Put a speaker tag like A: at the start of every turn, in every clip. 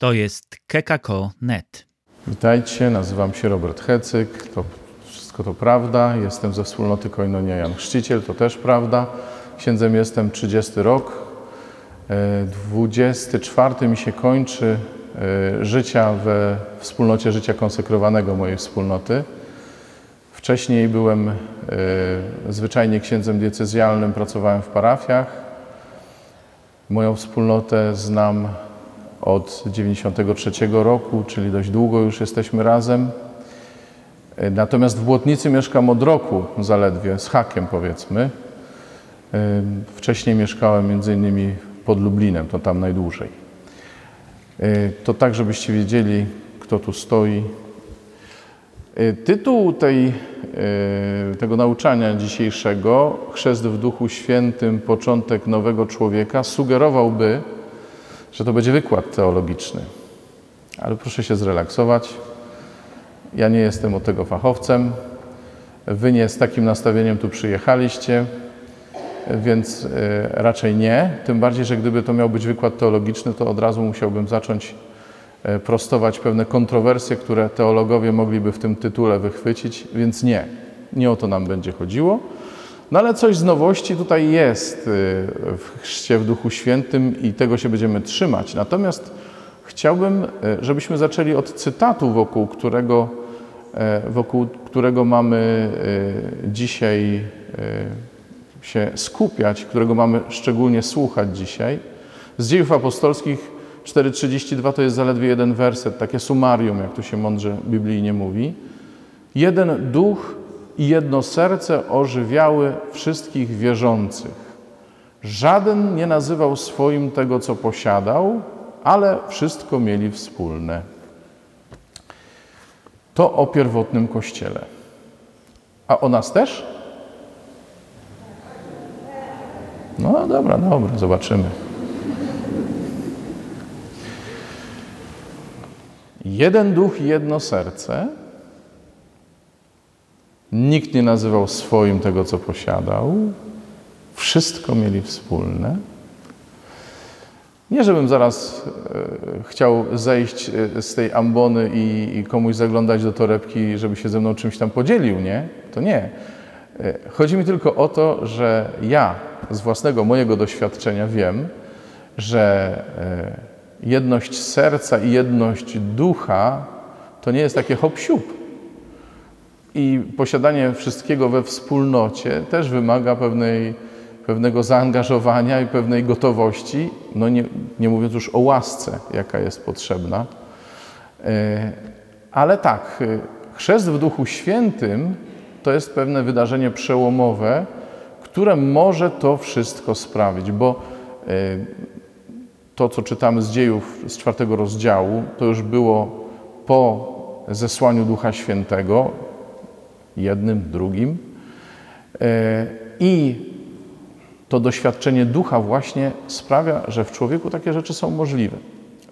A: To jest kekako.net.
B: Witajcie, nazywam się Robert Hecyk. To wszystko to prawda. Jestem ze wspólnoty Koinonia Jan Chrzciciel, to też prawda. Księdzem jestem 30 rok. E, 24 mi się kończy e, życia we wspólnocie życia konsekrowanego mojej wspólnoty. Wcześniej byłem e, zwyczajnie księdzem diecezjalnym, pracowałem w parafiach. Moją wspólnotę znam od 93 roku, czyli dość długo już jesteśmy razem. Natomiast w Błotnicy mieszkam od roku zaledwie, z hakiem powiedzmy. Wcześniej mieszkałem między innymi pod Lublinem, to tam najdłużej. E, To tak, żebyście wiedzieli, kto tu stoi. E, Tytuł tej, e, tego nauczania dzisiejszego, Chrzest w Duchu Świętym, początek nowego człowieka, sugerowałby, że to będzie wykład teologiczny. Ale proszę się zrelaksować. Ja nie jestem od tego fachowcem. Wy nie z takim nastawieniem tu przyjechaliście, więc e, raczej nie. Tym bardziej, że gdyby to miał być wykład teologiczny, to od razu musiałbym zacząć e, prostować pewne kontrowersje, które teologowie mogliby w tym tytule wychwycić, więc nie. Nie o to nam będzie chodziło. No ale coś z nowości tutaj jest y, w chrzcie w Duchu Świętym i tego się będziemy trzymać. Natomiast chciałbym, y, żebyśmy zaczęli od cytatu, wokół którego, e, wokół którego mamy y, dzisiaj się skupiać, którego mamy szczególnie słuchać dzisiaj. Z dziejów apostolskich 4,32 to jest zaledwie jeden werset, takie sumarium, jak to się mądrze biblijnie mówi. Jeden duch i jedno serce ożywiały wszystkich wierzących. Żaden nie nazywał swoim tego, co posiadał, ale wszystko mieli wspólne. To o pierwotnym kościele. A o nas też? No dobra, dobra, zobaczymy. Jeden duch i jedno serce. Nikt nie nazywał swoim tego, co posiadał. Wszystko mieli wspólne. Nie, żebym zaraz e, chciał zejść e, z tej ambony i, komuś zaglądać do torebki, żeby się ze mną czymś tam podzielił, nie? To nie. E, chodzi mi tylko o to, że ja z własnego mojego doświadczenia wiem, że jedność serca i jedność ducha to nie jest takie hop siup. I posiadanie wszystkiego we wspólnocie też wymaga pewnej, pewnego zaangażowania i pewnej gotowości, no nie, nie mówiąc już o łasce, jaka jest potrzebna. E, Ale tak, e, chrzest w Duchu Świętym to jest pewne wydarzenie przełomowe, które może to wszystko sprawić, bo e, to, co czytamy z dziejów z czwartego rozdziału, to już było po zesłaniu Ducha Świętego, jednym, drugim. E, I to doświadczenie ducha właśnie sprawia, że w człowieku takie rzeczy są możliwe.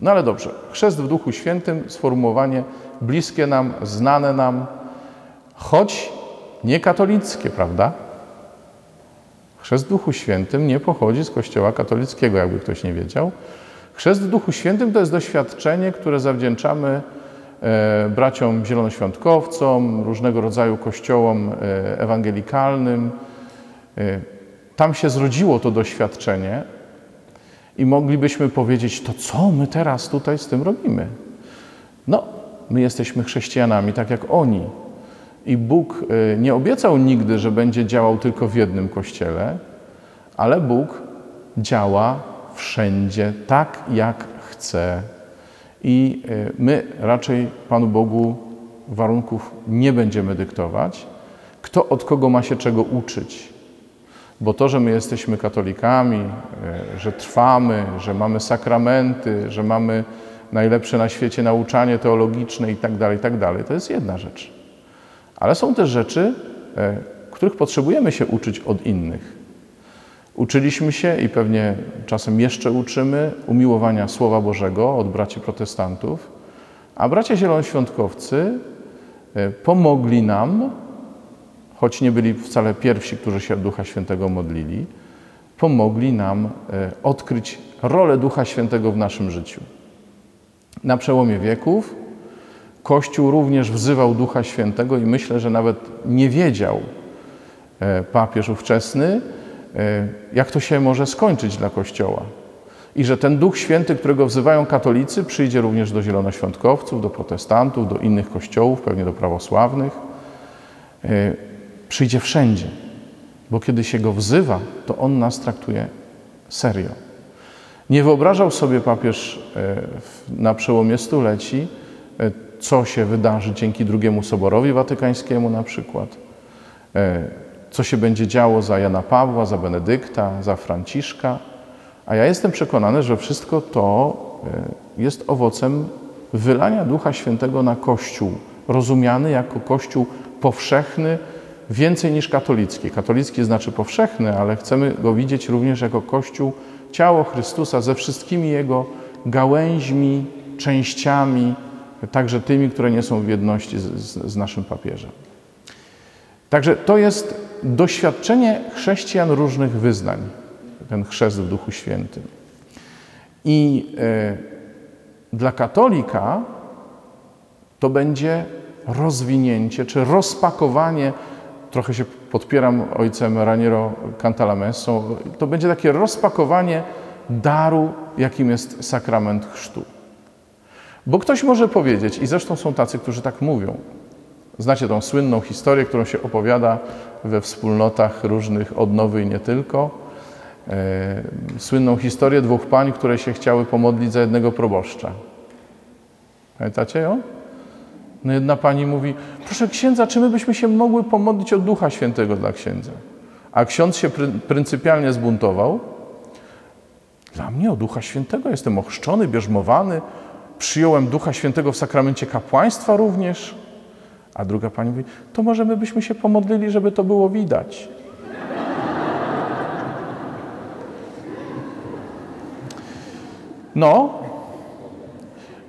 B: No ale dobrze, chrzest w Duchu Świętym, sformułowanie bliskie nam, znane nam, choć nie katolickie, prawda? Chrzest w Duchu Świętym nie pochodzi z Kościoła katolickiego, jakby ktoś nie wiedział. Chrzest w Duchu Świętym to jest doświadczenie, które zawdzięczamy braciom zielonoświątkowcom, różnego rodzaju kościołom e, ewangelikalnym. E, Tam się zrodziło to doświadczenie i moglibyśmy powiedzieć, to co my teraz tutaj z tym robimy? No, my jesteśmy chrześcijanami, tak jak oni. I Bóg e, nie obiecał nigdy, że będzie działał tylko w jednym kościele, ale Bóg działa wszędzie tak, jak chce. I e, my raczej Panu Bogu warunków nie będziemy dyktować. Kto od kogo ma się czego uczyć? Bo to, że my jesteśmy katolikami, e, że trwamy, że mamy sakramenty, że mamy najlepsze na świecie nauczanie teologiczne i tak dalej, i tak to jest jedna rzecz. Ale są też rzeczy, e, których potrzebujemy się uczyć od innych. Uczyliśmy się i pewnie czasem jeszcze uczymy umiłowania Słowa Bożego od braci protestantów, a bracia zielonoświątkowcy e, pomogli nam, choć nie byli wcale pierwsi, którzy się Ducha Świętego modlili, pomogli nam e, odkryć rolę Ducha Świętego w naszym życiu. Na przełomie wieków Kościół również wzywał Ducha Świętego i myślę, że nawet nie wiedział e, papież ówczesny, jak to się może skończyć dla Kościoła. I że ten Duch Święty, którego wzywają katolicy, przyjdzie również do zielonoświątkowców, do protestantów, do innych kościołów, pewnie do prawosławnych. E, przyjdzie wszędzie, bo kiedy się go wzywa, to on nas traktuje serio. Nie wyobrażał sobie papież na przełomie stuleci, co się wydarzy dzięki drugiemu Soborowi Watykańskiemu na przykład, co się będzie działo za Jana Pawła, za Benedykta, za Franciszka. A ja jestem przekonany, że wszystko to e, jest owocem wylania Ducha Świętego na Kościół, rozumiany jako Kościół powszechny, więcej niż katolicki. Katolicki znaczy powszechny, ale chcemy go widzieć również jako Kościół, ciało Chrystusa ze wszystkimi jego gałęźmi, częściami, także tymi, które nie są w jedności z, z, naszym papieżem. Także to jest doświadczenie chrześcijan różnych wyznań, ten chrzest w Duchu Świętym. I e, dla katolika to będzie rozwinięcie czy rozpakowanie, trochę się podpieram ojcem Raniero Cantalamessą, to będzie takie rozpakowanie daru, jakim jest sakrament chrztu. Bo ktoś może powiedzieć, i zresztą są tacy, którzy tak mówią. Znacie tą słynną historię, którą się opowiada we wspólnotach różnych odnowy i nie tylko. E, słynną historię dwóch pań, które się chciały pomodlić za jednego proboszcza. Pamiętacie ją? No jedna pani mówi, proszę księdza, czy my byśmy się mogły pomodlić o Ducha Świętego dla księdza? A ksiądz się pry, pryncypialnie zbuntował. Dla mnie o Ducha Świętego jestem ochrzczony, bierzmowany, przyjąłem Ducha Świętego w sakramencie kapłaństwa również. A druga pani mówi, to może my byśmy się pomodlili, żeby to było widać. No,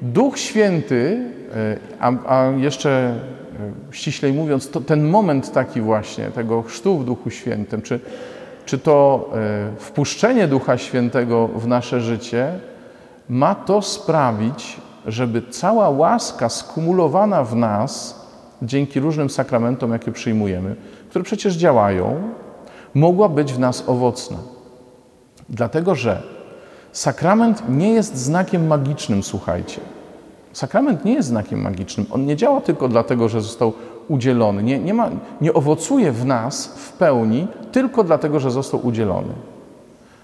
B: Duch Święty, e, a, a jeszcze e, ściślej mówiąc, ten moment taki właśnie, tego chrztu w Duchu Świętym, czy, czy to e, wpuszczenie Ducha Świętego w nasze życie, ma to sprawić, żeby cała łaska skumulowana w nas dzięki różnym sakramentom, jakie przyjmujemy, które przecież działają, mogła być w nas owocna. Dlatego, że sakrament nie jest znakiem magicznym, słuchajcie. Sakrament nie jest znakiem magicznym. On nie działa tylko dlatego, że został udzielony. Nie, nie, ma, nie owocuje w nas w pełni tylko dlatego, że został udzielony.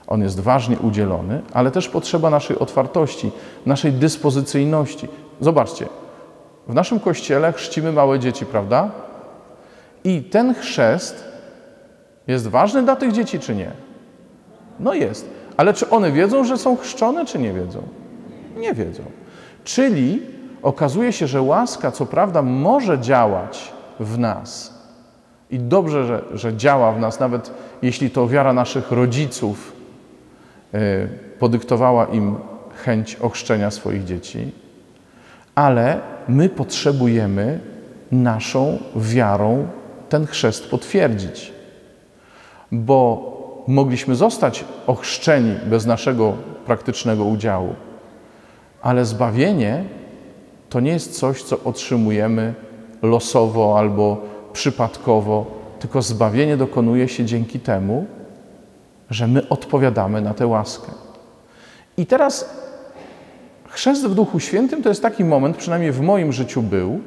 B: On jest ważnie udzielony, ale też potrzeba naszej otwartości, naszej dyspozycyjności. Zobaczcie, w naszym kościele chrzcimy małe dzieci, prawda? I ten chrzest jest ważny dla tych dzieci, czy nie? No jest. Ale czy one wiedzą, że są chrzczone, czy nie wiedzą? Nie wiedzą. Czyli okazuje się, że łaska, co prawda, może działać w nas. I dobrze, że, że działa w nas, nawet jeśli to wiara naszych rodziców, E, podyktowała im chęć ochrzczenia swoich dzieci, ale my potrzebujemy naszą wiarą ten chrzest potwierdzić, bo mogliśmy zostać ochrzczeni bez naszego praktycznego udziału, ale zbawienie to nie jest coś, co otrzymujemy losowo albo przypadkowo, tylko zbawienie dokonuje się dzięki temu, że my odpowiadamy na tę łaskę. I teraz chrzest w Duchu Świętym to jest taki moment, przynajmniej w moim życiu był,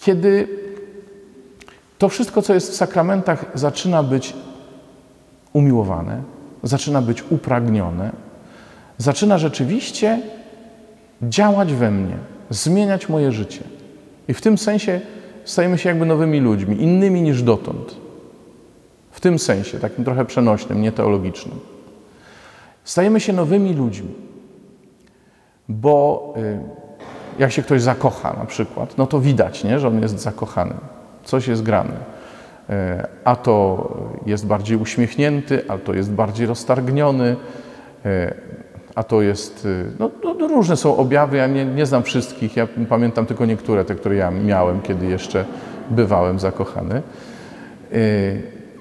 B: kiedy to wszystko, co jest w sakramentach, zaczyna być umiłowane, zaczyna być upragnione, zaczyna rzeczywiście działać we mnie, zmieniać moje życie. I w tym sensie stajemy się jakby nowymi ludźmi, innymi niż dotąd. W tym sensie, takim trochę przenośnym, nie teologicznym. Stajemy się nowymi ludźmi, bo y, jak się ktoś zakocha na przykład, no to widać, nie, że on jest zakochany. Coś jest grane. Y, a to jest bardziej uśmiechnięty, a to jest bardziej roztargniony, y, a to jest. No, no, różne są objawy, ja nie, nie znam wszystkich, ja pamiętam tylko niektóre, te, które ja miałem, kiedy jeszcze bywałem zakochany.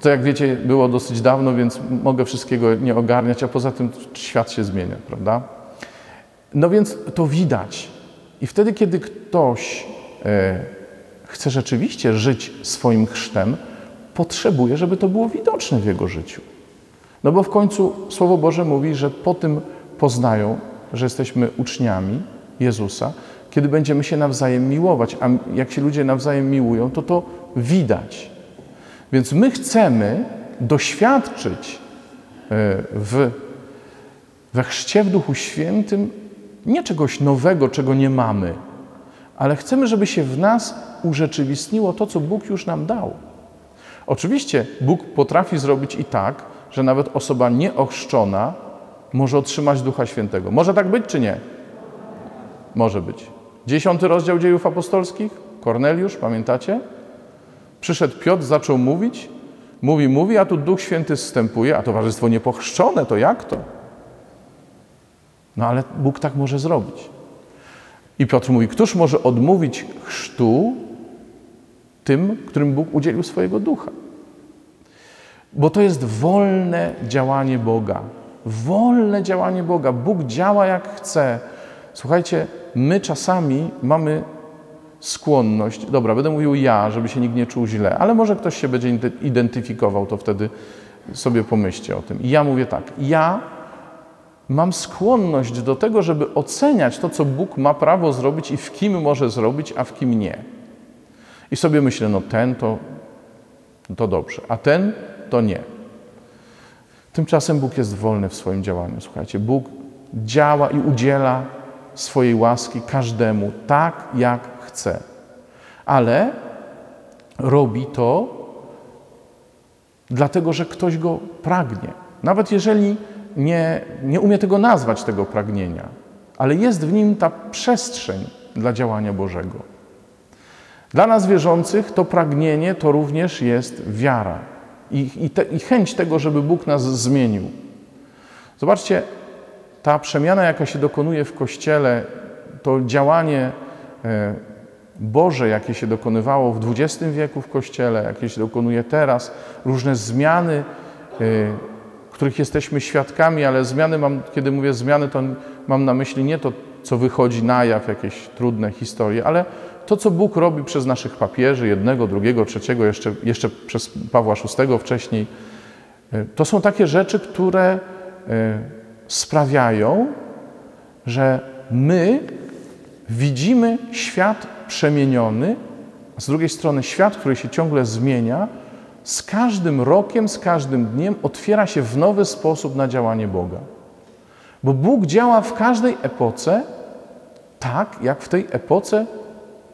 B: To jak wiecie, było dosyć dawno, więc mogę wszystkiego nie ogarniać, a poza tym świat się zmienia, prawda? No więc to widać. I wtedy, kiedy ktoś e, chce rzeczywiście żyć swoim chrztem, potrzebuje, żeby to było widoczne w jego życiu. No bo w końcu Słowo Boże mówi, że po tym poznają, że jesteśmy uczniami Jezusa, kiedy będziemy się nawzajem miłować. A jak się ludzie nawzajem miłują, to to widać. Więc my chcemy doświadczyć e, w, we chrzcie w Duchu Świętym nie czegoś nowego, czego nie mamy, ale chcemy, żeby się w nas urzeczywistniło to, co Bóg już nam dał. Oczywiście Bóg potrafi zrobić i tak, że nawet osoba nieochrzczona może otrzymać Ducha Świętego. Może tak być, czy nie? Może być. Dziesiąty rozdział dziejów apostolskich, Korneliusz, pamiętacie? Przyszedł Piotr, zaczął mówić, mówi, mówi, a tu Duch Święty zstępuje, a towarzystwo niepochrzczone, to jak to? No ale Bóg tak może zrobić. I Piotr mówi, któż może odmówić chrztu tym, którym Bóg udzielił swojego ducha? Bo to jest wolne działanie Boga. Wolne działanie Boga. Bóg działa jak chce. Słuchajcie, my czasami mamy skłonność, dobra, będę mówił ja, żeby się nikt nie czuł źle, ale może ktoś się będzie identyfikował, to wtedy sobie pomyślcie o tym. I ja mówię tak, ja mam skłonność do tego, żeby oceniać to, co Bóg ma prawo zrobić i w kim może zrobić, a w kim nie. I sobie myślę, no ten to, to dobrze, a ten to nie. Tymczasem Bóg jest wolny w swoim działaniu. Słuchajcie, Bóg działa i udziela swojej łaski każdemu tak, jak chce. Ale robi to dlatego, że ktoś go pragnie. Nawet jeżeli nie, nie umie tego nazwać, tego pragnienia, ale jest w nim ta przestrzeń dla działania Bożego. Dla nas wierzących to pragnienie to również jest wiara i, i, te, i chęć tego, żeby Bóg nas zmienił. Zobaczcie, ta przemiana, jaka się dokonuje w Kościele, to działanie e, Boże, jakie się dokonywało w XX wieku w Kościele, jakie się dokonuje teraz, różne zmiany, e, których jesteśmy świadkami, ale zmiany mam, kiedy mówię zmiany, to mam na myśli nie to, co wychodzi na jaw, jakieś trudne historie, ale to, co Bóg robi przez naszych papieży, jednego, drugiego, trzeciego, jeszcze, jeszcze przez Pawła VI wcześniej, e, to są takie rzeczy, które sprawiają, że my widzimy świat przemieniony, a z drugiej strony świat, który się ciągle zmienia, z każdym rokiem, z każdym dniem otwiera się w nowy sposób na działanie Boga. Bo Bóg działa w każdej epoce tak, jak w tej epoce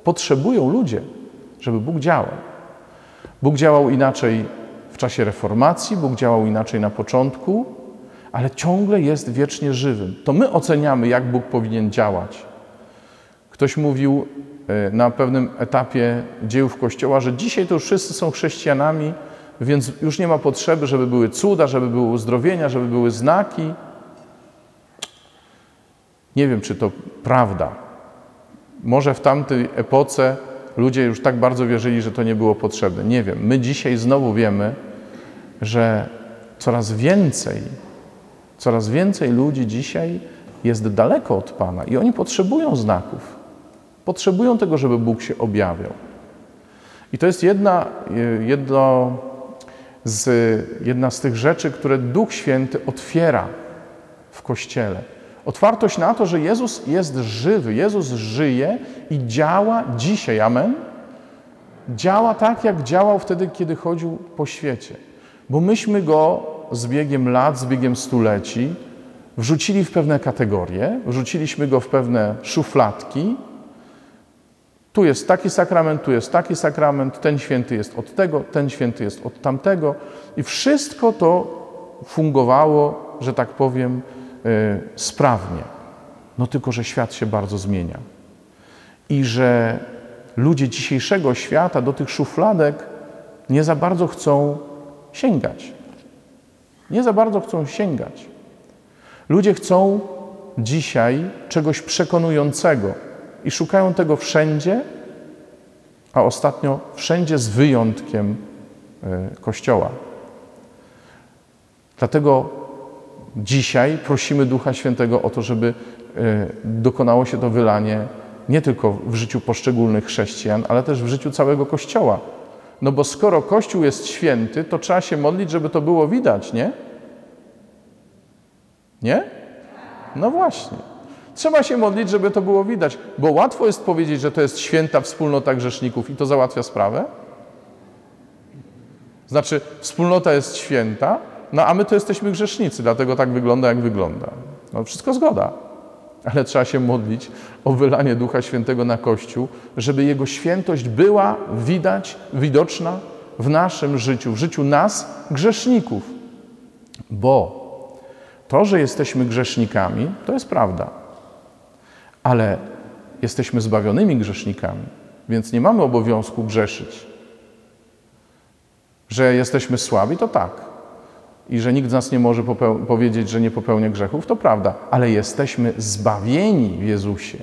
B: potrzebują ludzie, żeby Bóg działał. Bóg działał inaczej w czasie reformacji, Bóg działał inaczej na początku, ale ciągle jest wiecznie żywym. To my oceniamy, jak Bóg powinien działać. Ktoś mówił na pewnym etapie dziejów Kościoła, że dzisiaj to już wszyscy są chrześcijanami, więc już nie ma potrzeby, żeby były cuda, żeby były uzdrowienia, żeby były znaki. Nie wiem, czy to prawda. Może w tamtej epoce ludzie już tak bardzo wierzyli, że to nie było potrzebne. Nie wiem. My dzisiaj znowu wiemy, że coraz więcej Coraz więcej ludzi dzisiaj jest daleko od Pana i oni potrzebują znaków. Potrzebują tego, żeby Bóg się objawiał. I to jest jedna, jedno z, jedna z tych rzeczy, które Duch Święty otwiera w Kościele. Otwartość na to, że Jezus jest żywy, Jezus żyje i działa dzisiaj. Amen? Działa tak, jak działał wtedy, kiedy chodził po świecie. Bo myśmy Go z biegiem lat, z biegiem stuleci wrzucili w pewne kategorie, wrzuciliśmy go w pewne szufladki. Tu jest taki sakrament, tu jest taki sakrament, ten święty jest od tego, ten święty jest od tamtego. I wszystko to fungowało, że tak powiem, yy, sprawnie. No tylko, że świat się bardzo zmienia. I że ludzie dzisiejszego świata do tych szufladek nie za bardzo chcą sięgać nie za bardzo chcą sięgać. Ludzie chcą dzisiaj czegoś przekonującego i szukają tego wszędzie, a ostatnio wszędzie z wyjątkiem e, Kościoła. Dlatego dzisiaj prosimy Ducha Świętego o to, żeby dokonało się to wylanie nie tylko w życiu poszczególnych chrześcijan, ale też w życiu całego Kościoła. No bo skoro Kościół jest święty, to trzeba się modlić, żeby to było widać, nie? Nie? No właśnie. Trzeba się modlić, żeby to było widać, bo łatwo jest powiedzieć, że to jest święta wspólnota grzeszników i to załatwia sprawę. Znaczy, wspólnota jest święta, no a my to jesteśmy grzesznicy, dlatego tak wygląda, jak wygląda. No wszystko zgoda. Ale trzeba się modlić o wylanie Ducha Świętego na Kościół, żeby Jego świętość była widać, widoczna w naszym życiu, w życiu nas, grzeszników. Bo to, że jesteśmy grzesznikami, to jest prawda. Ale jesteśmy zbawionymi grzesznikami, więc nie mamy obowiązku grzeszyć. Że jesteśmy słabi, to tak i że nikt z nas nie może powiedzieć, że nie popełnia grzechów, to prawda, ale jesteśmy zbawieni w Jezusie.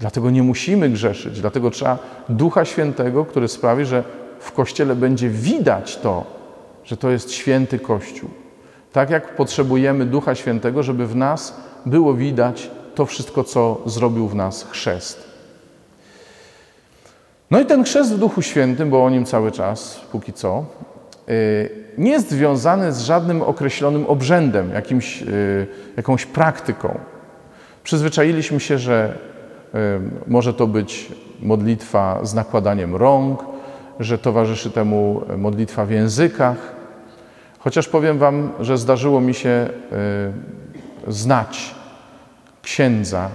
B: Dlatego nie musimy grzeszyć, dlatego trzeba Ducha Świętego, który sprawi, że w Kościele będzie widać to, że to jest święty Kościół. Tak jak potrzebujemy Ducha Świętego, żeby w nas było widać to wszystko, co zrobił w nas chrzest. No i ten chrzest w Duchu Świętym, bo o nim cały czas, póki co, Y, nie jest związany z żadnym określonym obrzędem, jakimś, y, jakąś praktyką. Przyzwyczailiśmy się, że y, może to być modlitwa z nakładaniem rąk, że towarzyszy temu modlitwa w językach. Chociaż powiem Wam, że zdarzyło mi się znać księdza,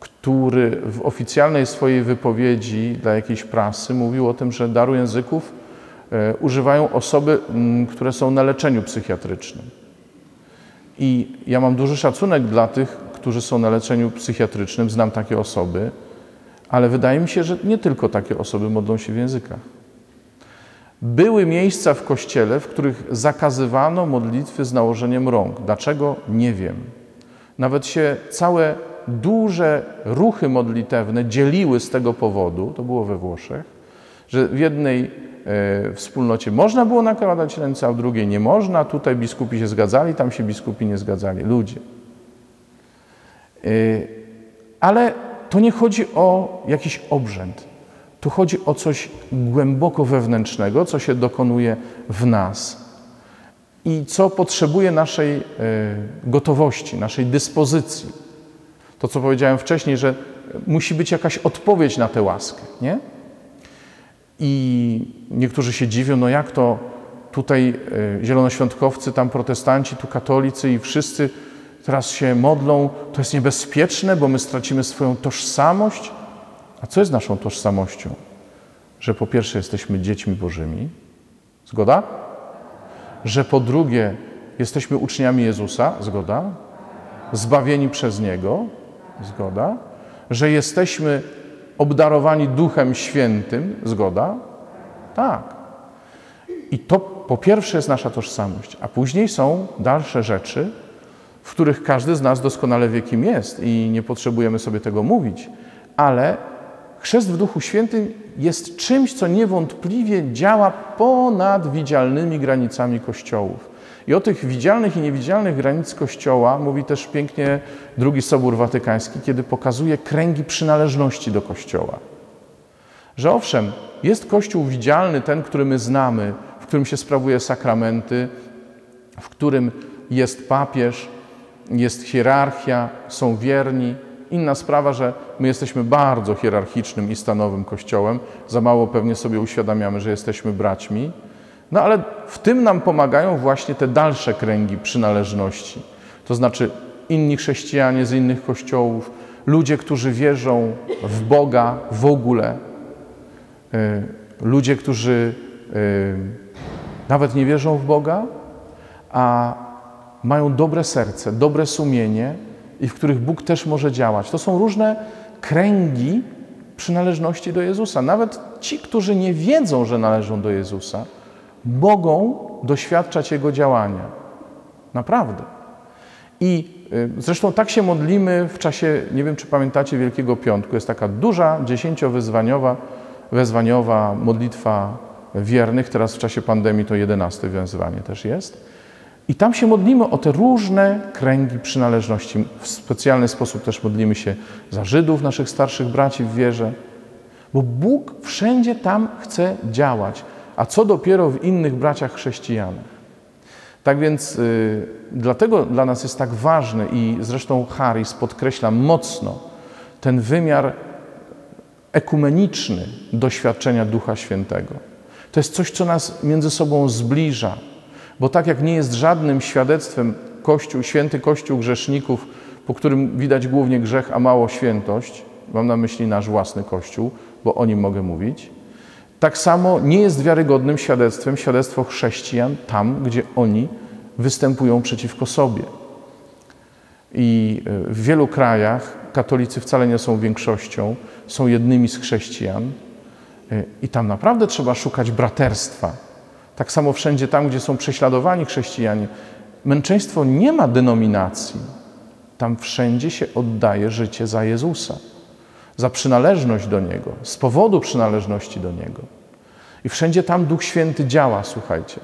B: który w oficjalnej swojej wypowiedzi dla jakiejś prasy mówił o tym, że daru języków E, używają osoby, mm, które są na leczeniu psychiatrycznym. I ja mam duży szacunek dla tych, którzy są na leczeniu psychiatrycznym, znam takie osoby, ale wydaje mi się, że nie tylko takie osoby modlą się w językach. Były miejsca w kościele, w których zakazywano modlitwy z nałożeniem rąk. Dlaczego? Nie wiem. Nawet się całe duże ruchy modlitewne dzieliły z tego powodu, to było we Włoszech, że w jednej E, wspólnocie można było nakładać ręce, a w drugiej nie można. Tutaj biskupi się zgadzali, tam się biskupi nie zgadzali. Ludzie. E, ale to nie chodzi o jakiś obrzęd. Tu chodzi o coś głęboko wewnętrznego, co się dokonuje w nas i co potrzebuje naszej e, gotowości, naszej dyspozycji. To, co powiedziałem wcześniej, że musi być jakaś odpowiedź na tę łaskę, nie? I niektórzy się dziwią, no jak to tutaj e, zielonoświątkowcy, tam protestanci, tu katolicy i wszyscy teraz się modlą, to jest niebezpieczne, bo my stracimy swoją tożsamość. A co jest naszą tożsamością? Że po pierwsze jesteśmy dziećmi Bożymi, zgoda? Że po drugie jesteśmy uczniami Jezusa, zgoda? Zbawieni przez Niego, zgoda? Że jesteśmy obdarowani Duchem Świętym, zgoda? Tak. I to po pierwsze jest nasza tożsamość, a później są dalsze rzeczy, w których każdy z nas doskonale wie, kim jest i nie potrzebujemy sobie tego mówić, ale chrzest w Duchu Świętym jest czymś, co niewątpliwie działa ponad widzialnymi granicami kościołów. I o tych widzialnych i niewidzialnych granic Kościoła mówi też pięknie drugi Sobór Watykański, kiedy pokazuje kręgi przynależności do Kościoła. Że owszem, jest Kościół widzialny, ten, który my znamy, w którym się sprawuje sakramenty, w którym jest papież, jest hierarchia, są wierni. Inna sprawa, że my jesteśmy bardzo hierarchicznym i stanowym Kościołem, za mało pewnie sobie uświadamiamy, że jesteśmy braćmi. No ale w tym nam pomagają właśnie te dalsze kręgi przynależności. To znaczy inni chrześcijanie z innych kościołów, ludzie, którzy wierzą w Boga w ogóle, e, ludzie, którzy e, nawet nie wierzą w Boga, a mają dobre serce, dobre sumienie i w których Bóg też może działać. To są różne kręgi przynależności do Jezusa. Nawet ci, którzy nie wiedzą, że należą do Jezusa, mogą doświadczać Jego działania. Naprawdę. I y, zresztą tak się modlimy w czasie, nie wiem czy pamiętacie Wielkiego Piątku, jest taka duża, dziesięciowyzwaniowa wezwaniowa modlitwa wiernych, teraz w czasie pandemii to jedenaste wezwanie też jest. I tam się modlimy o te różne kręgi przynależności. W specjalny sposób też modlimy się za Żydów, naszych starszych braci w wierze, bo Bóg wszędzie tam chce działać, a co dopiero w innych braciach chrześcijanach. Tak więc y, dlatego dla nas jest tak ważne i zresztą Harris podkreśla mocno ten wymiar ekumeniczny doświadczenia Ducha Świętego. To jest coś, co nas między sobą zbliża, bo tak jak nie jest żadnym świadectwem Kościół, święty Kościół grzeszników, po którym widać głównie grzech, a mało świętość, mam na myśli nasz własny Kościół, bo o nim mogę mówić, tak samo nie jest wiarygodnym świadectwem świadectwo chrześcijan tam, gdzie oni występują przeciwko sobie. I e, w wielu krajach katolicy wcale nie są większością, są jednymi z chrześcijan, e, i tam naprawdę trzeba szukać braterstwa. Tak samo wszędzie tam, gdzie są prześladowani chrześcijanie. Męczeństwo nie ma denominacji. Tam wszędzie się oddaje życie za Jezusa za przynależność do Niego, z powodu przynależności do Niego. I wszędzie tam Duch Święty działa, słuchajcie.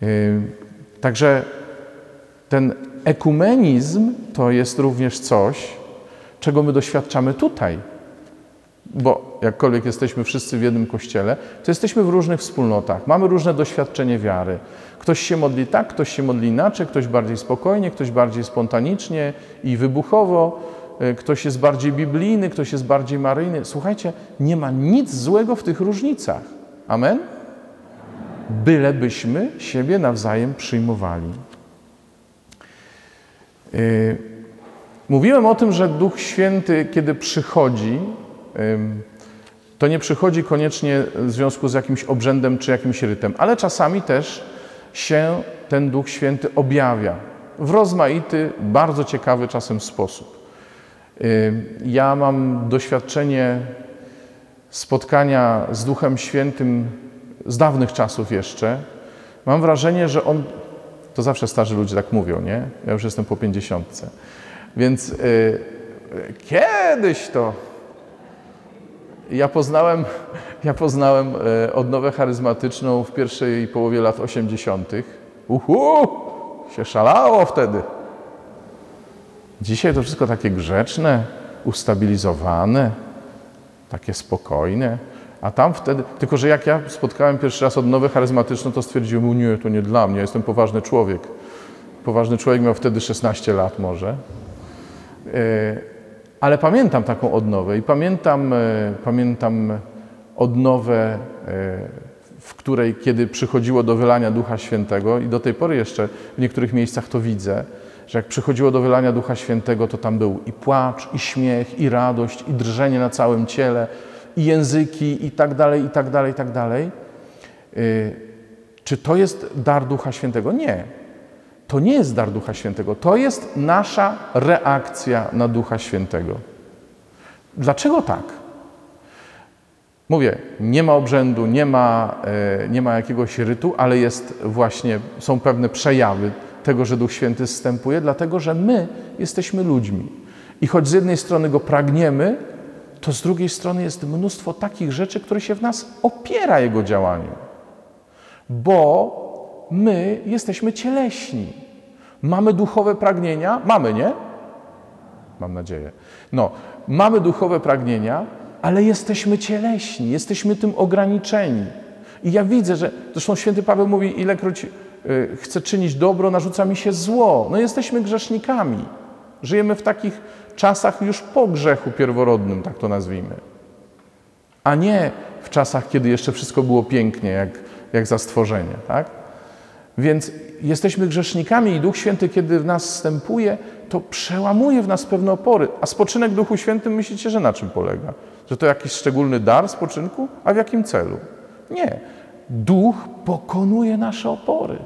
B: Yy, także ten ekumenizm to jest również coś, czego my doświadczamy tutaj. Bo jakkolwiek jesteśmy wszyscy w jednym kościele, to jesteśmy w różnych wspólnotach, mamy różne doświadczenie wiary. Ktoś się modli tak, ktoś się modli inaczej, ktoś bardziej spokojnie, ktoś bardziej spontanicznie i wybuchowo. E, ktoś jest bardziej biblijny, ktoś jest bardziej maryjny. Słuchajcie, nie ma nic złego w tych różnicach. Amen? Bylebyśmy siebie nawzajem przyjmowali. E, mówiłem o tym, że Duch Święty, kiedy przychodzi, to nie przychodzi koniecznie w związku z jakimś obrzędem czy jakimś rytem, ale czasami też się ten Duch Święty objawia w rozmaity, bardzo ciekawy czasem sposób. Ja mam doświadczenie spotkania z Duchem Świętym z dawnych czasów jeszcze. Mam wrażenie, że on, to zawsze starzy ludzie tak mówią, nie? Ja już jestem po pięćdziesiątce. Więc y, kiedyś to ja poznałem, ja poznałem y, odnowę charyzmatyczną w pierwszej połowie lat 80. Uhu, się szalało wtedy. Dzisiaj to wszystko takie grzeczne, ustabilizowane, takie spokojne. A tam wtedy, tylko że jak ja spotkałem pierwszy raz odnowę charyzmatyczną, to stwierdziłem, nie, to nie dla mnie, jestem poważny człowiek. Poważny człowiek miał wtedy 16 lat może. E, ale pamiętam taką odnowę i pamiętam, e, pamiętam odnowę, e, w której kiedy przychodziło do wylania Ducha Świętego i do tej pory jeszcze w niektórych miejscach to widzę, że jak przychodziło do wylania Ducha Świętego, to tam był i płacz, i śmiech, i radość, i drżenie na całym ciele, i języki, i tak dalej, i tak dalej, i tak dalej. Y, czy to jest dar Ducha Świętego? Nie. To nie jest dar Ducha Świętego. To jest nasza reakcja na Ducha Świętego. Dlaczego tak? Mówię, nie ma obrzędu, nie ma, e, nie ma jakiegoś rytu, ale jest właśnie, są pewne przejawy tego, że Duch Święty zstępuje, dlatego że my jesteśmy ludźmi. I choć z jednej strony go pragniemy, to z drugiej strony jest mnóstwo takich rzeczy, które się w nas opiera Jego działaniu. Bo my jesteśmy cieleśni. Mamy duchowe pragnienia? Mamy, nie? Mam nadzieję. No, mamy duchowe pragnienia, ale jesteśmy cieleśni, jesteśmy tym ograniczeni. I ja widzę, że zresztą święty Paweł mówi, ilekroć Y, chcę czynić dobro, narzuca mi się zło. No jesteśmy grzesznikami. Żyjemy w takich czasach już po grzechu pierworodnym, tak to nazwijmy. A nie w czasach, kiedy jeszcze wszystko było pięknie, jak, jak za stworzenie, tak? Więc jesteśmy grzesznikami i Duch Święty, kiedy w nas wstępuje, to przełamuje w nas pewne opory. A spoczynek Duchu Świętym myślicie, że na czym polega? Że to jakiś szczególny dar spoczynku? A w jakim celu? Nie. Duch pokonuje nasze opory.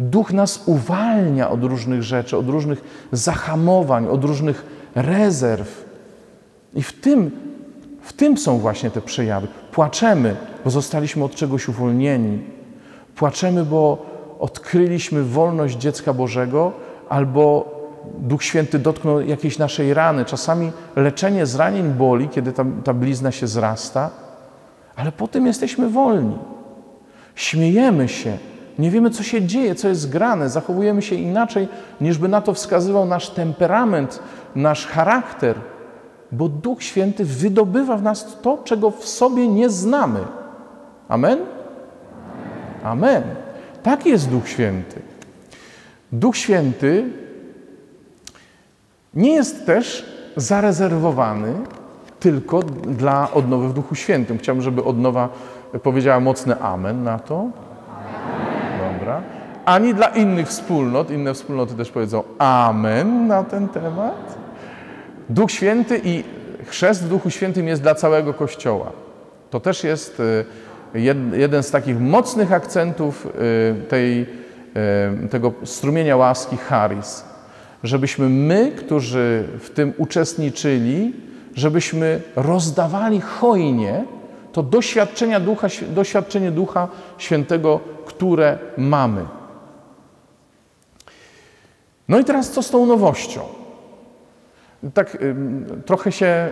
B: Duch nas uwalnia od różnych rzeczy, od różnych zahamowań, od różnych rezerw. I w tym, w tym są właśnie te przejawy. Płaczemy, bo zostaliśmy od czegoś uwolnieni. Płaczemy, bo odkryliśmy wolność dziecka Bożego, albo Duch Święty dotknął jakiejś naszej rany. Czasami leczenie zranień boli, kiedy ta, ta blizna się zrasta, ale potem jesteśmy wolni. Śmiejemy się, Nie wiemy, co się dzieje, co jest grane. Zachowujemy się inaczej, niż by na to wskazywał nasz temperament, nasz charakter, bo Duch Święty wydobywa w nas to, czego w sobie nie znamy. Amen? Amen. Tak jest Duch Święty. Duch Święty nie jest też zarezerwowany tylko dla odnowy w Duchu Świętym. Chciałbym, żeby odnowa powiedziała mocne amen na to. Dobra. Ani dla innych wspólnot, inne wspólnoty też powiedzą amen na ten temat. Duch Święty i chrzest w Duchu Świętym jest dla całego Kościoła. To też jest y, jeden z takich mocnych akcentów y, tej, y, tego strumienia łaski charis. Żebyśmy my, którzy w tym uczestniczyli, żebyśmy rozdawali hojnie to doświadczenia ducha, doświadczenie Ducha Świętego, które mamy. No i teraz co z tą nowością? Tak trochę się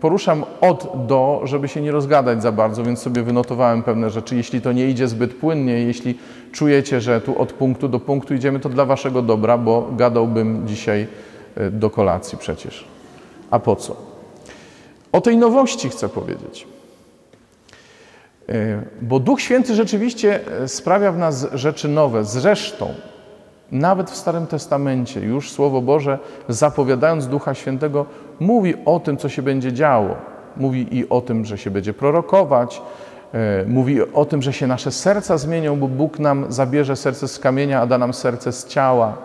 B: poruszam od do, żeby się nie rozgadać za bardzo, więc sobie wynotowałem pewne rzeczy. Jeśli to nie idzie zbyt płynnie, jeśli czujecie, że tu od punktu do punktu idziemy, to dla waszego dobra, bo gadałbym dzisiaj y, do kolacji przecież. A po co? O tej nowości chcę powiedzieć. Y, bo Duch Święty rzeczywiście y, sprawia w nas rzeczy nowe. Zresztą, nawet w Starym Testamencie już Słowo Boże, zapowiadając Ducha Świętego, mówi o tym, co się będzie działo. Mówi i o tym, że się będzie prorokować, e, mówi o tym, że się nasze serca zmienią, bo Bóg nam zabierze serce z kamienia, a da nam serce z ciała.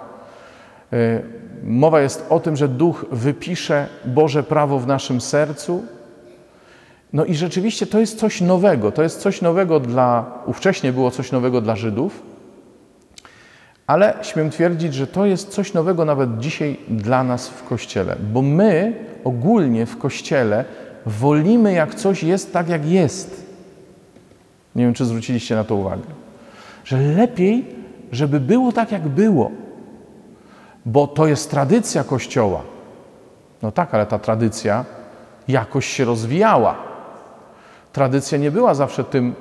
B: E, mowa jest o tym, że Duch wypisze Boże prawo w naszym sercu. No i rzeczywiście to jest coś nowego. To jest coś nowego dla, ówcześnie było coś nowego dla Żydów, ale śmiem twierdzić, że to jest coś nowego nawet dzisiaj dla nas w Kościele, bo my ogólnie w Kościele wolimy, jak coś jest tak, jak jest. Nie wiem, czy zwróciliście na to uwagę. Że lepiej, żeby było tak, jak było, bo to jest tradycja Kościoła. No tak, ale ta tradycja jakoś się rozwijała. Tradycja nie była zawsze tym,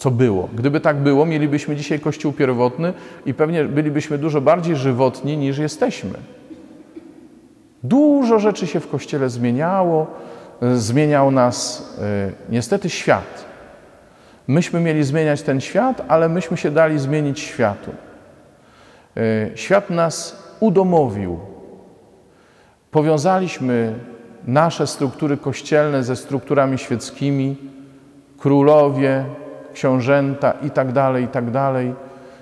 B: co było. Gdyby tak było, mielibyśmy dzisiaj Kościół pierwotny i pewnie bylibyśmy dużo bardziej żywotni niż jesteśmy. Dużo rzeczy się w Kościele zmieniało, zmieniał nas y, niestety świat. Myśmy mieli zmieniać ten świat, ale myśmy się dali zmienić światu. Y, świat nas udomowił. Powiązaliśmy nasze struktury kościelne ze strukturami świeckimi, królowie, książęta i tak dalej, i tak.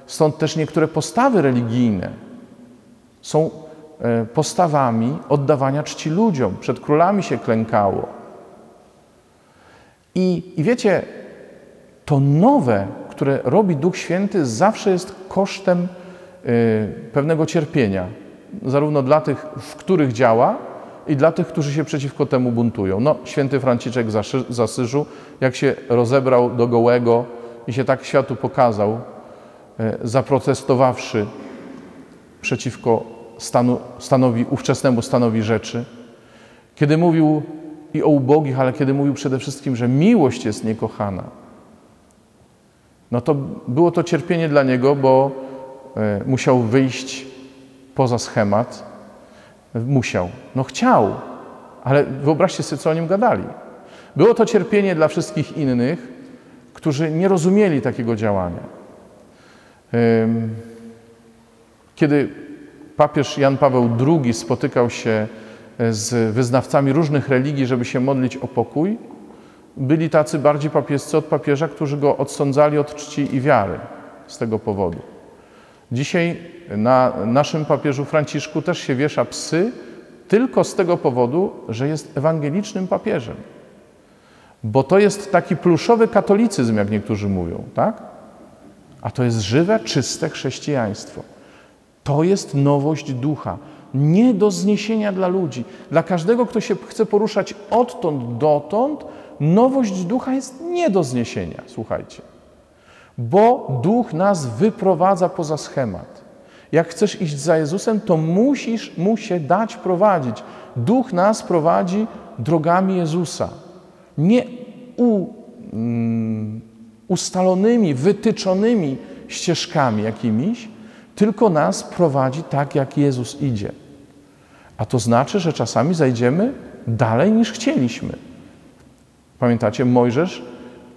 B: Stąd też niektóre postawy religijne są e, postawami oddawania czci ludziom. Przed królami się klękało. I, I wiecie, to nowe, które robi Duch Święty, zawsze jest kosztem y, pewnego cierpienia. Zarówno dla tych, w których działa, i dla tych, którzy się przeciwko temu buntują. No, święty Franciszek z Asyżu, jak się rozebrał do gołego i się tak światu pokazał, e, zaprotestowawszy przeciwko stanu, stanowi, ówczesnemu stanowi rzeczy, kiedy mówił i o ubogich, ale kiedy mówił przede wszystkim, że miłość jest niekochana, no to było to cierpienie dla niego, bo e, musiał wyjść poza schemat, Musiał. No chciał, ale wyobraźcie sobie, co o nim gadali. Było to cierpienie dla wszystkich innych, którzy nie rozumieli takiego działania. Kiedy papież Jan Paweł II spotykał się e, z wyznawcami różnych religii, żeby się modlić o pokój, byli tacy bardziej papiescy od papieża, którzy go odsądzali od czci i wiary z tego powodu. Dzisiaj na naszym papieżu Franciszku też się wiesza psy tylko z tego powodu, że jest ewangelicznym papieżem. Bo to jest taki pluszowy katolicyzm, jak niektórzy mówią, tak? A to jest żywe, czyste chrześcijaństwo. To jest nowość ducha. Nie do zniesienia dla ludzi. Dla każdego, kto się chce poruszać odtąd dotąd, nowość ducha jest nie do zniesienia. Słuchajcie bo duch nas wyprowadza poza schemat. Jak chcesz iść za Jezusem, to musisz mu się dać prowadzić. Duch nas prowadzi drogami Jezusa. Nie u, um, ustalonymi, wytyczonymi ścieżkami jakimiś, tylko nas prowadzi tak, jak Jezus idzie. A to znaczy, że czasami zajdziemy dalej niż chcieliśmy. Pamiętacie, Mojżesz,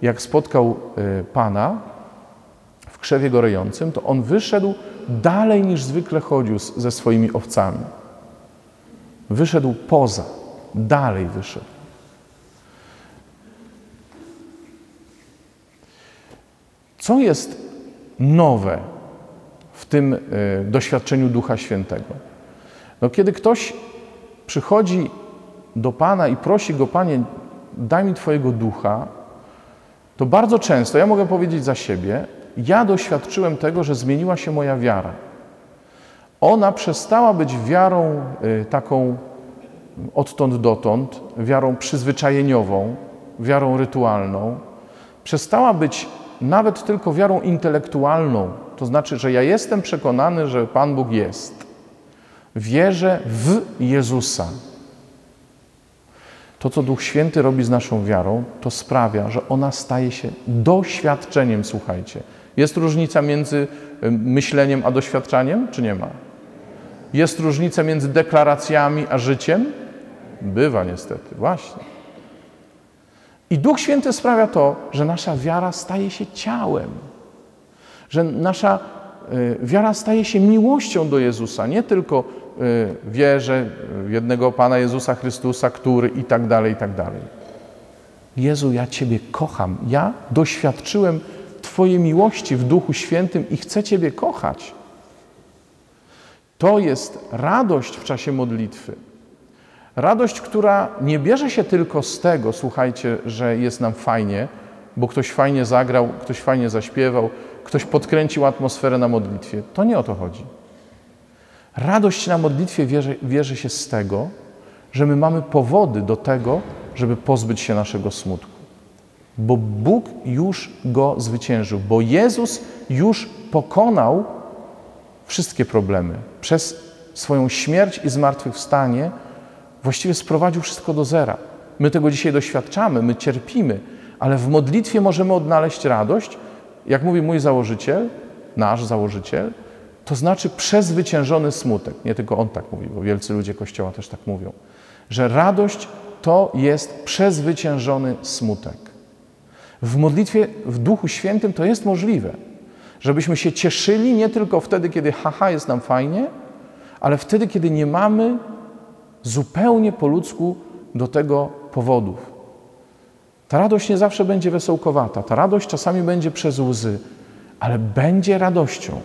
B: jak spotkał y, Pana krzewie gorejącym, to on wyszedł dalej niż zwykle chodził ze swoimi owcami. Wyszedł poza, dalej wyszedł. Co jest nowe w tym y, doświadczeniu Ducha Świętego? No, kiedy ktoś przychodzi do Pana i prosi Go, Panie, daj mi Twojego ducha, to bardzo często, ja mogę powiedzieć za siebie, ja doświadczyłem tego, że zmieniła się moja wiara. Ona przestała być wiarą y, taką odtąd dotąd, wiarą przyzwyczajeniową, wiarą rytualną. Przestała być nawet tylko wiarą intelektualną, to znaczy, że ja jestem przekonany, że Pan Bóg jest. Wierzę w Jezusa. To, co Duch Święty robi z naszą wiarą, to sprawia, że ona staje się doświadczeniem, słuchajcie. Jest różnica między myśleniem a doświadczaniem, czy nie ma? Jest różnica między deklaracjami a życiem? Bywa niestety, właśnie. I Duch Święty sprawia to, że nasza wiara staje się ciałem, że nasza y, wiara staje się miłością do Jezusa, nie tylko Y, wierzę w jednego Pana Jezusa Chrystusa, który i tak dalej, i tak dalej. Jezu, ja Ciebie kocham. Ja doświadczyłem Twojej miłości w Duchu Świętym i chcę Ciebie kochać. To jest radość w czasie modlitwy. Radość, która nie bierze się tylko z tego, słuchajcie, że jest nam fajnie, bo ktoś fajnie zagrał, ktoś fajnie zaśpiewał, ktoś podkręcił atmosferę na modlitwie. To nie o to chodzi. Radość na modlitwie wierzy, wierzy się z tego, że my mamy powody do tego, żeby pozbyć się naszego smutku. Bo Bóg już go zwyciężył, bo Jezus już pokonał wszystkie problemy. Przez swoją śmierć i zmartwychwstanie właściwie sprowadził wszystko do zera. My tego dzisiaj doświadczamy, my cierpimy, ale w modlitwie możemy odnaleźć radość, jak mówi mój założyciel, nasz założyciel, to znaczy przezwyciężony smutek. Nie tylko on tak mówi, bo wielcy ludzie Kościoła też tak mówią, że radość to jest przezwyciężony smutek. W modlitwie w Duchu Świętym to jest możliwe, żebyśmy się cieszyli nie tylko wtedy, kiedy haha jest nam fajnie, ale wtedy, kiedy nie mamy zupełnie po ludzku do tego powodów. Ta radość nie zawsze będzie wesołkowata, ta radość czasami będzie przez łzy, ale będzie radością.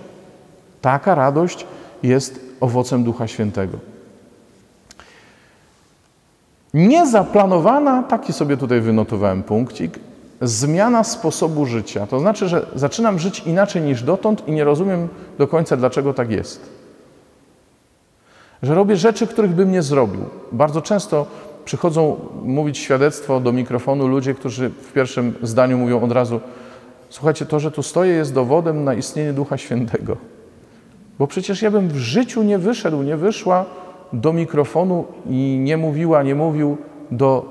B: Taka radość jest owocem Ducha Świętego. Niezaplanowana, taki sobie tutaj wynotowałem punkcik, zmiana sposobu życia. To znaczy, że zaczynam żyć inaczej niż dotąd i nie rozumiem do końca, dlaczego tak jest. Że robię rzeczy, których bym nie zrobił. Bardzo często przychodzą mówić świadectwo do mikrofonu ludzie, którzy w pierwszym zdaniu mówią od razu: Słuchajcie, to, że tu stoję, jest dowodem na istnienie Ducha Świętego. Bo przecież ja bym w życiu nie wyszedł, nie wyszła do mikrofonu i nie mówiła, nie mówił do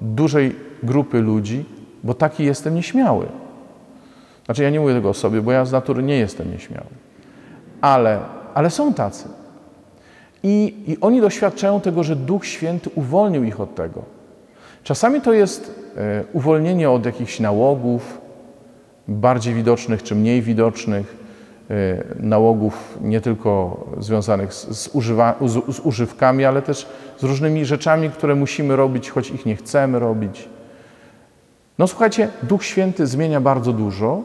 B: dużej grupy ludzi, bo taki jestem nieśmiały. Znaczy, ja nie mówię tego o sobie, bo ja z natury nie jestem nieśmiały. Ale, ale są tacy. I, I oni doświadczają tego, że Duch Święty uwolnił ich od tego. Czasami to jest e, uwolnienie od jakichś nałogów, bardziej widocznych czy mniej widocznych, Y, nałogów nie tylko związanych z, z, używa, z, z, używkami, ale też z różnymi rzeczami, które musimy robić, choć ich nie chcemy robić. No słuchajcie, Duch Święty zmienia bardzo dużo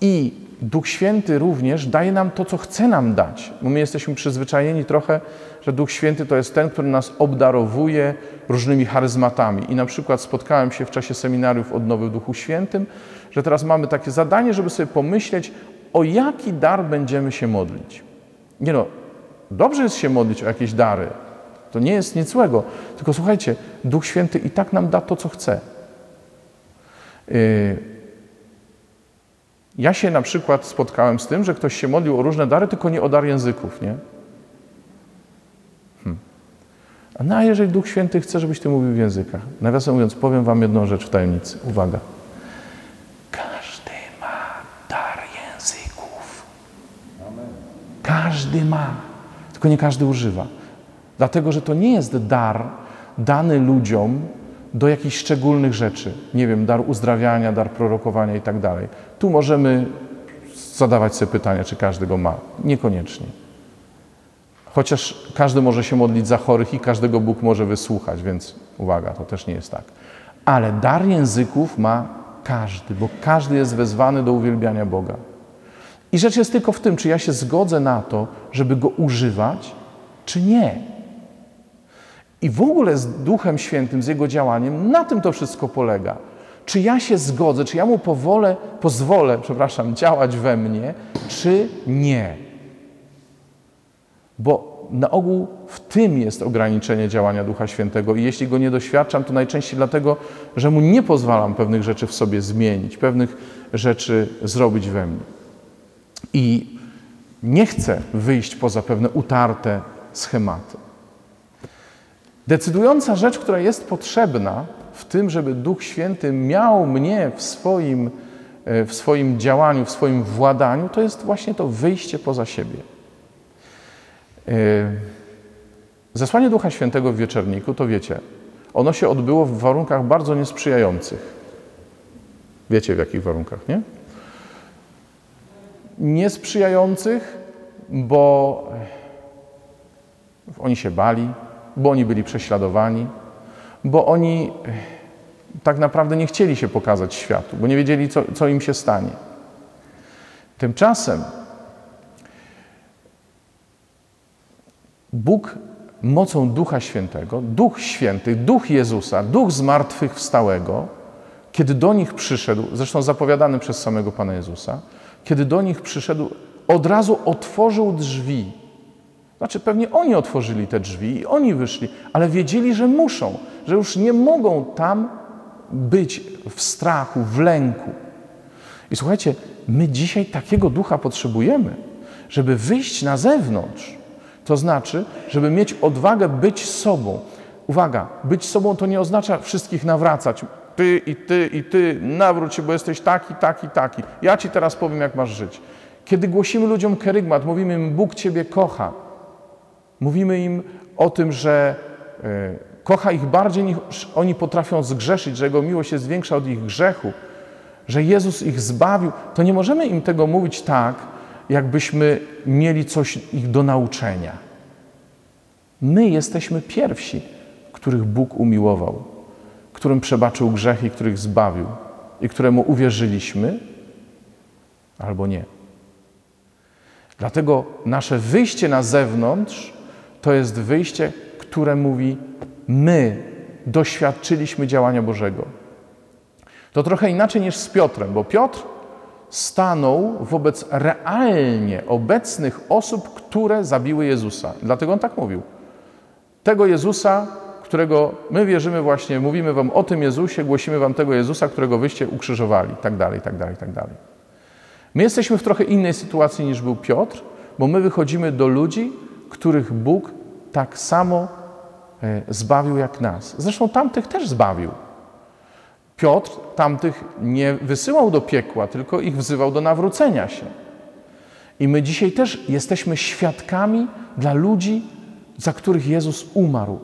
B: i Duch Święty również daje nam to, co chce nam dać. Bo my jesteśmy przyzwyczajeni trochę, że Duch Święty to jest ten, który nas obdarowuje różnymi charyzmatami. I na przykład spotkałem się w czasie seminariów odnowy w Duchu Świętym, że teraz mamy takie zadanie, żeby sobie pomyśleć o jaki dar będziemy się modlić. Nie no, dobrze jest się modlić o jakieś dary. To nie jest nic złego. Tylko słuchajcie, Duch Święty i tak nam da to, co chce. Y, ja się na przykład spotkałem z tym, że ktoś się modlił o różne dary, tylko nie o dar języków, nie? Hmm. No a jeżeli Duch Święty chce, żebyś ty mówił w językach? Nawiasem mówiąc, powiem wam jedną rzecz w tajemnicy. Uwaga. Każdy ma dar języka. każdy ma, tylko nie każdy używa. Dlatego, że to nie jest dar dany ludziom do jakichś szczególnych rzeczy. Nie wiem, dar uzdrawiania, dar prorokowania i tak dalej. Tu możemy zadawać sobie pytania, czy każdy go ma. Niekoniecznie. Chociaż każdy może się modlić za chorych i każdego Bóg może wysłuchać, więc uwaga, to też nie jest tak. Ale dar języków ma każdy, bo każdy jest wezwany do uwielbiania Boga. I rzecz jest tylko w tym, czy ja się zgodzę na to, żeby go używać, czy nie. I w ogóle z Duchem Świętym, z Jego działaniem, na tym to wszystko polega. Czy ja się zgodzę, czy ja Mu powolę, pozwolę, przepraszam, działać we mnie, czy nie. Bo na ogół w tym jest ograniczenie działania Ducha Świętego i jeśli go nie doświadczam, to najczęściej dlatego, że mu nie pozwalam pewnych rzeczy w sobie zmienić, pewnych rzeczy zrobić we mnie. I nie chcę wyjść poza pewne utarte schematy. Decydująca rzecz, która jest potrzebna w tym, żeby Duch Święty miał mnie w swoim, e, w swoim działaniu, w swoim władaniu, to jest właśnie to wyjście poza siebie. E, zesłanie Ducha Świętego w wieczerniku, to wiecie, ono się odbyło w warunkach bardzo niesprzyjających. Wiecie w jakich warunkach, nie? Niesprzyjających, bo oni się bali, bo oni byli prześladowani, bo oni tak naprawdę nie chcieli się pokazać światu, bo nie wiedzieli, co, co im się stanie. Tymczasem Bóg mocą Ducha Świętego, Duch Święty, Duch Jezusa, Duch Zmartwychwstałego, kiedy do nich przyszedł, zresztą zapowiadany przez samego Pana Jezusa, kiedy do nich przyszedł, od razu otworzył drzwi znaczy, pewnie oni otworzyli te drzwi i oni wyszli, ale wiedzieli, że muszą, że już nie mogą tam być w strachu, w lęku. I słuchajcie, my dzisiaj takiego ducha potrzebujemy, żeby wyjść na zewnątrz. To znaczy, żeby mieć odwagę być sobą. Uwaga, być sobą to nie oznacza wszystkich nawracać. Ty i ty i ty, nawróć się, bo jesteś taki, taki, taki. Ja ci teraz powiem, jak masz żyć. Kiedy głosimy ludziom kerygmat, mówimy im, Bóg ciebie kocha, Mówimy im o tym, że e, kocha ich bardziej niż oni potrafią zgrzeszyć, że Jego miłość jest większa od ich grzechu, że Jezus ich zbawił, to nie możemy im tego mówić tak, jakbyśmy mieli coś ich do nauczenia. My jesteśmy pierwsi, których Bóg umiłował, którym przebaczył grzechy, których zbawił i któremu uwierzyliśmy albo nie. Dlatego nasze wyjście na zewnątrz to jest wyjście, które mówi: My doświadczyliśmy działania Bożego. To trochę inaczej niż z Piotrem, bo Piotr stanął wobec realnie obecnych osób, które zabiły Jezusa. Dlatego on tak mówił. Tego Jezusa, którego my wierzymy właśnie, mówimy wam o tym Jezusie, głosimy wam tego Jezusa, którego wyście ukrzyżowali, tak dalej, tak dalej, tak dalej. My jesteśmy w trochę innej sytuacji niż był Piotr, bo my wychodzimy do ludzi, których Bóg tak samo e, zbawił jak nas. Zresztą tamtych też zbawił. Piotr tamtych nie wysyłał do piekła, tylko ich wzywał do nawrócenia się. I my dzisiaj też jesteśmy świadkami dla ludzi, za których Jezus umarł.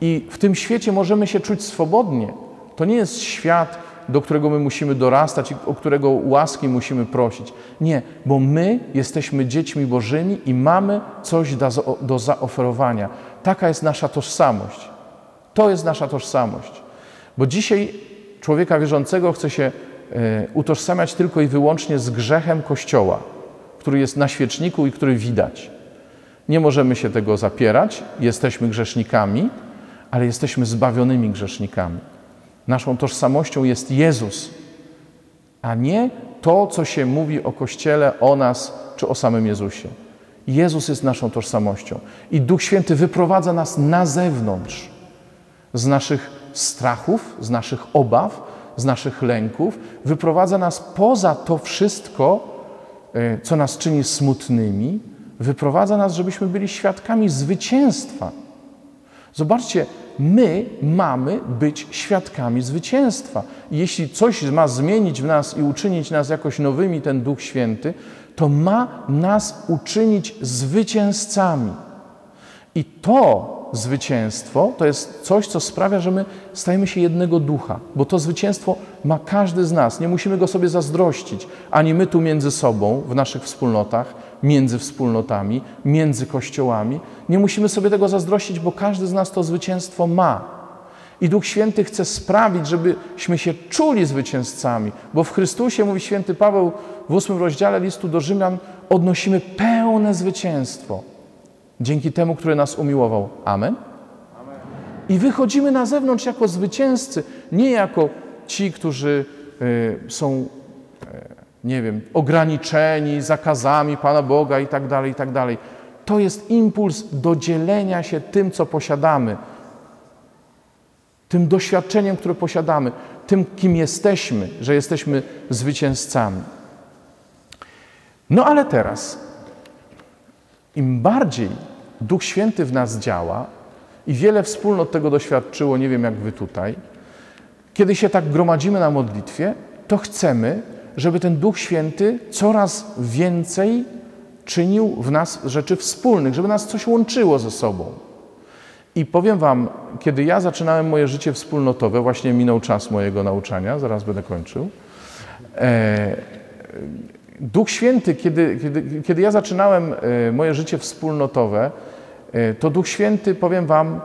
B: I w tym świecie możemy się czuć swobodnie. To nie jest świat, do którego my musimy dorastać i o którego łaski musimy prosić. Nie, bo my jesteśmy dziećmi Bożymi i mamy coś do, do zaoferowania. Taka jest nasza tożsamość. To jest nasza tożsamość. Bo dzisiaj człowieka wierzącego chce się e, utożsamiać tylko i wyłącznie z grzechem Kościoła, który jest na świeczniku i który widać. Nie możemy się tego zapierać, jesteśmy grzesznikami, ale jesteśmy zbawionymi grzesznikami. Naszą tożsamością jest Jezus, a nie to, co się mówi o Kościele, o nas czy o samym Jezusie. Jezus jest naszą tożsamością i Duch Święty wyprowadza nas na zewnątrz z naszych strachów, z naszych obaw, z naszych lęków, wyprowadza nas poza to wszystko, e, co nas czyni smutnymi, wyprowadza nas, żebyśmy byli świadkami zwycięstwa. Zobaczcie, my mamy być świadkami zwycięstwa. Jeśli coś ma zmienić w nas i uczynić nas jakoś nowymi ten Duch Święty, To ma nas uczynić zwycięzcami. I to zwycięstwo to jest coś, co sprawia, że my stajemy się jednego ducha, bo to zwycięstwo ma każdy z nas. Nie musimy go sobie zazdrościć, ani my tu między sobą, w naszych wspólnotach, między wspólnotami, między kościołami. Nie musimy sobie tego zazdrościć, bo każdy z nas to zwycięstwo ma. I Duch Święty chce sprawić, żebyśmy się czuli zwycięzcami, bo w Chrystusie, mówi święty Paweł w ósmym rozdziale listu do Rzymian, odnosimy pełne zwycięstwo dzięki temu, który nas umiłował. Amen? I wychodzimy na zewnątrz jako zwycięzcy, nie jako ci, którzy y, są, nie wiem, ograniczeni zakazami Pana Boga i tak dalej, i tak dalej. To jest impuls do dzielenia się tym, co posiadamy, tym doświadczeniem, które posiadamy, tym, kim jesteśmy, że jesteśmy zwycięzcami. No ale teraz im bardziej Duch Święty w nas działa, i wiele wspólnot tego doświadczyło, nie wiem jak wy tutaj, kiedy się tak gromadzimy na modlitwie, to chcemy, żeby ten Duch Święty coraz więcej czynił w nas rzeczy wspólnych, żeby nas coś łączyło ze sobą. I powiem Wam, kiedy ja zaczynałem moje życie wspólnotowe, właśnie minął czas mojego nauczania, zaraz będę kończył. E, Duch Święty, kiedy, kiedy, kiedy ja zaczynałem e, moje życie wspólnotowe, e, to Duch Święty, powiem Wam,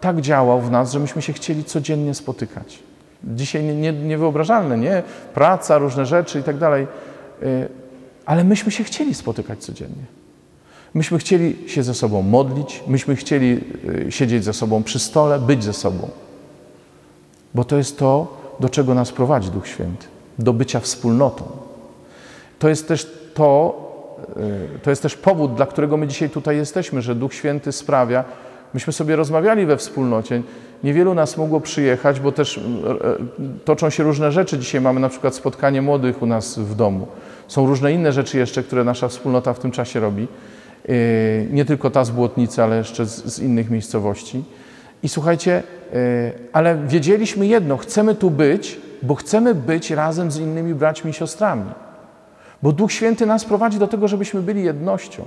B: tak działał w nas, że myśmy się chcieli codziennie spotykać. Dzisiaj nie, nie, niewyobrażalne, nie? Praca, różne rzeczy i tak dalej. E, ale myśmy się chcieli spotykać codziennie. Myśmy chcieli się ze sobą modlić, myśmy chcieli siedzieć ze sobą przy stole, być ze sobą. Bo to jest to, do czego nas prowadzi Duch Święty do bycia wspólnotą. To jest też to, y, to jest też powód, dla którego my dzisiaj tutaj jesteśmy, że Duch Święty sprawia. Myśmy sobie rozmawiali we wspólnocie. Niewielu nas mogło przyjechać, bo też y, y, toczą się różne rzeczy. Dzisiaj mamy na przykład spotkanie młodych u nas w domu. Są różne inne rzeczy jeszcze, które nasza wspólnota w tym czasie robi. Nie tylko ta z Błotnicy, ale jeszcze z, z innych miejscowości. I słuchajcie, ale wiedzieliśmy jedno, chcemy tu być, bo chcemy być razem z innymi braćmi i siostrami. Bo Duch Święty nas prowadzi do tego, żebyśmy byli jednością.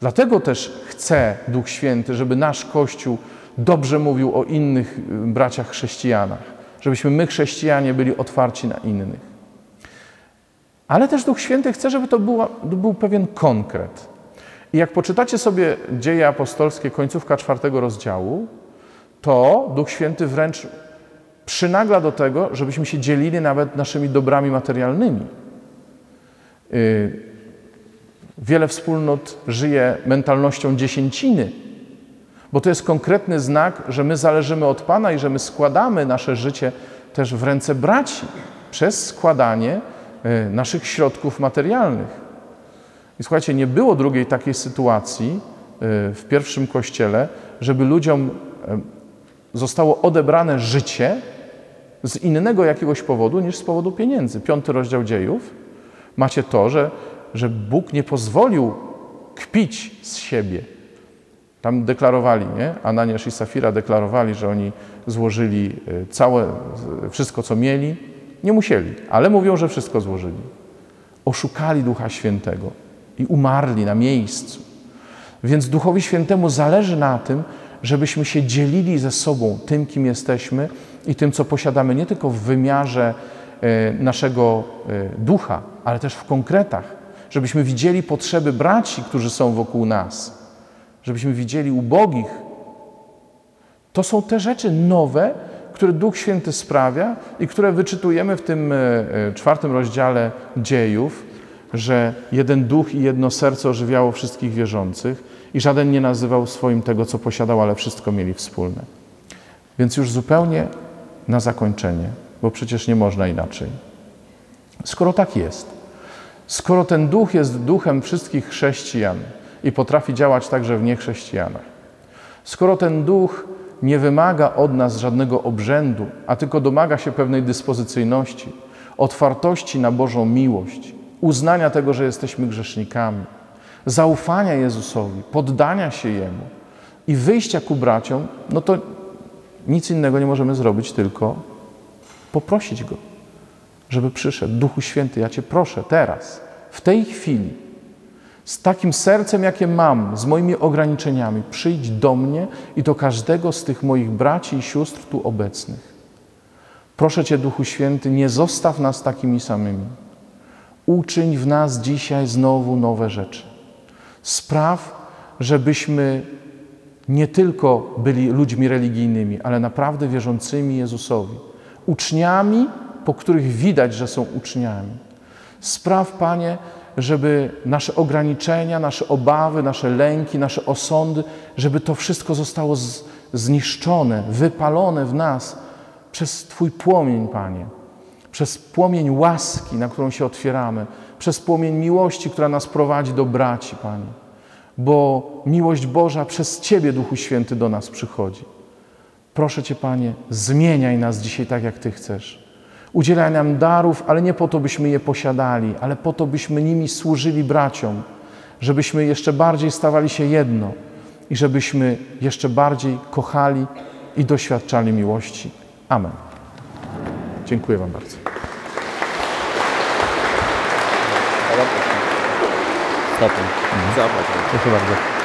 B: Dlatego też chce Duch Święty, żeby nasz Kościół dobrze mówił o innych y, braciach chrześcijanach, żebyśmy my, chrześcijanie, byli otwarci na innych. Ale też Duch Święty chce, żeby to, była, był pewien konkret. I jak poczytacie sobie dzieje apostolskie, końcówka czwartego rozdziału, to Duch Święty wręcz przynagla do tego, żebyśmy się dzielili nawet naszymi dobrami materialnymi. Y, wiele wspólnot żyje mentalnością dziesięciny, bo to jest konkretny znak, że my zależymy od Pana i że my składamy nasze życie też w ręce braci przez składanie y, naszych środków materialnych. I słuchajcie, nie było drugiej takiej sytuacji y, w pierwszym kościele, żeby ludziom zostało odebrane życie z innego jakiegoś powodu niż z powodu pieniędzy. Piąty rozdział dziejów macie to, że, że Bóg nie pozwolił kpić z siebie. Tam deklarowali, nie? Ananiasz i Safira deklarowali, że oni złożyli y, całe, wszystko co mieli. Nie musieli, ale mówią, że wszystko złożyli. Oszukali Ducha Świętego i umarli na miejscu. Więc Duchowi Świętemu zależy na tym, żebyśmy się dzielili ze sobą tym, kim jesteśmy i tym, co posiadamy, nie tylko w wymiarze e, naszego e, ducha, ale też w konkretach, żebyśmy widzieli potrzeby braci, którzy są wokół nas, żebyśmy widzieli ubogich. To są te rzeczy nowe, które Duch Święty sprawia i które wyczytujemy w tym e, czwartym rozdziale dziejów, że jeden duch i jedno serce ożywiało wszystkich wierzących i żaden nie nazywał swoim tego, co posiadał, ale wszystko mieli wspólne. Więc już zupełnie na zakończenie, bo przecież nie można inaczej. Skoro tak jest, skoro ten duch jest duchem wszystkich chrześcijan i potrafi działać także w niechrześcijanach, skoro ten duch nie wymaga od nas żadnego obrzędu, a tylko domaga się pewnej dyspozycyjności, otwartości na Bożą miłość, uznania tego, że jesteśmy grzesznikami, zaufania Jezusowi, poddania się Jemu i wyjścia ku braciom, no to nic innego nie możemy zrobić, tylko poprosić Go, żeby przyszedł. Duchu Święty, ja Cię proszę teraz, w tej chwili, Z takim sercem, jakie mam, z moimi ograniczeniami, przyjdź do mnie i do każdego z tych moich braci i sióstr tu obecnych. Proszę Cię, Duchu Święty, nie zostaw nas takimi samymi. Uczyń w nas dzisiaj znowu nowe rzeczy. Spraw, żebyśmy nie tylko byli ludźmi religijnymi, ale naprawdę wierzącymi Jezusowi. Uczniami, po których widać, że są uczniami. Spraw, Panie, żeby nasze ograniczenia, nasze obawy, nasze lęki, nasze osądy, żeby to wszystko zostało zniszczone, wypalone w nas przez Twój płomień, Panie. Przez płomień łaski, na którą się otwieramy, przez płomień miłości, która nas prowadzi do braci, Panie. Bo miłość Boża przez Ciebie, Duchu Święty, do nas przychodzi. Proszę Cię, Panie, zmieniaj nas dzisiaj tak, jak Ty chcesz. Udzielaj nam darów, ale nie po to, byśmy je posiadali, ale po to, byśmy nimi służyli braciom, żebyśmy jeszcze bardziej stawali się jedno i żebyśmy jeszcze bardziej kochali i doświadczali miłości. Amen. Dziękuję Wam bardzo.
C: Stopy. Zobacz.
B: Proszę bardzo.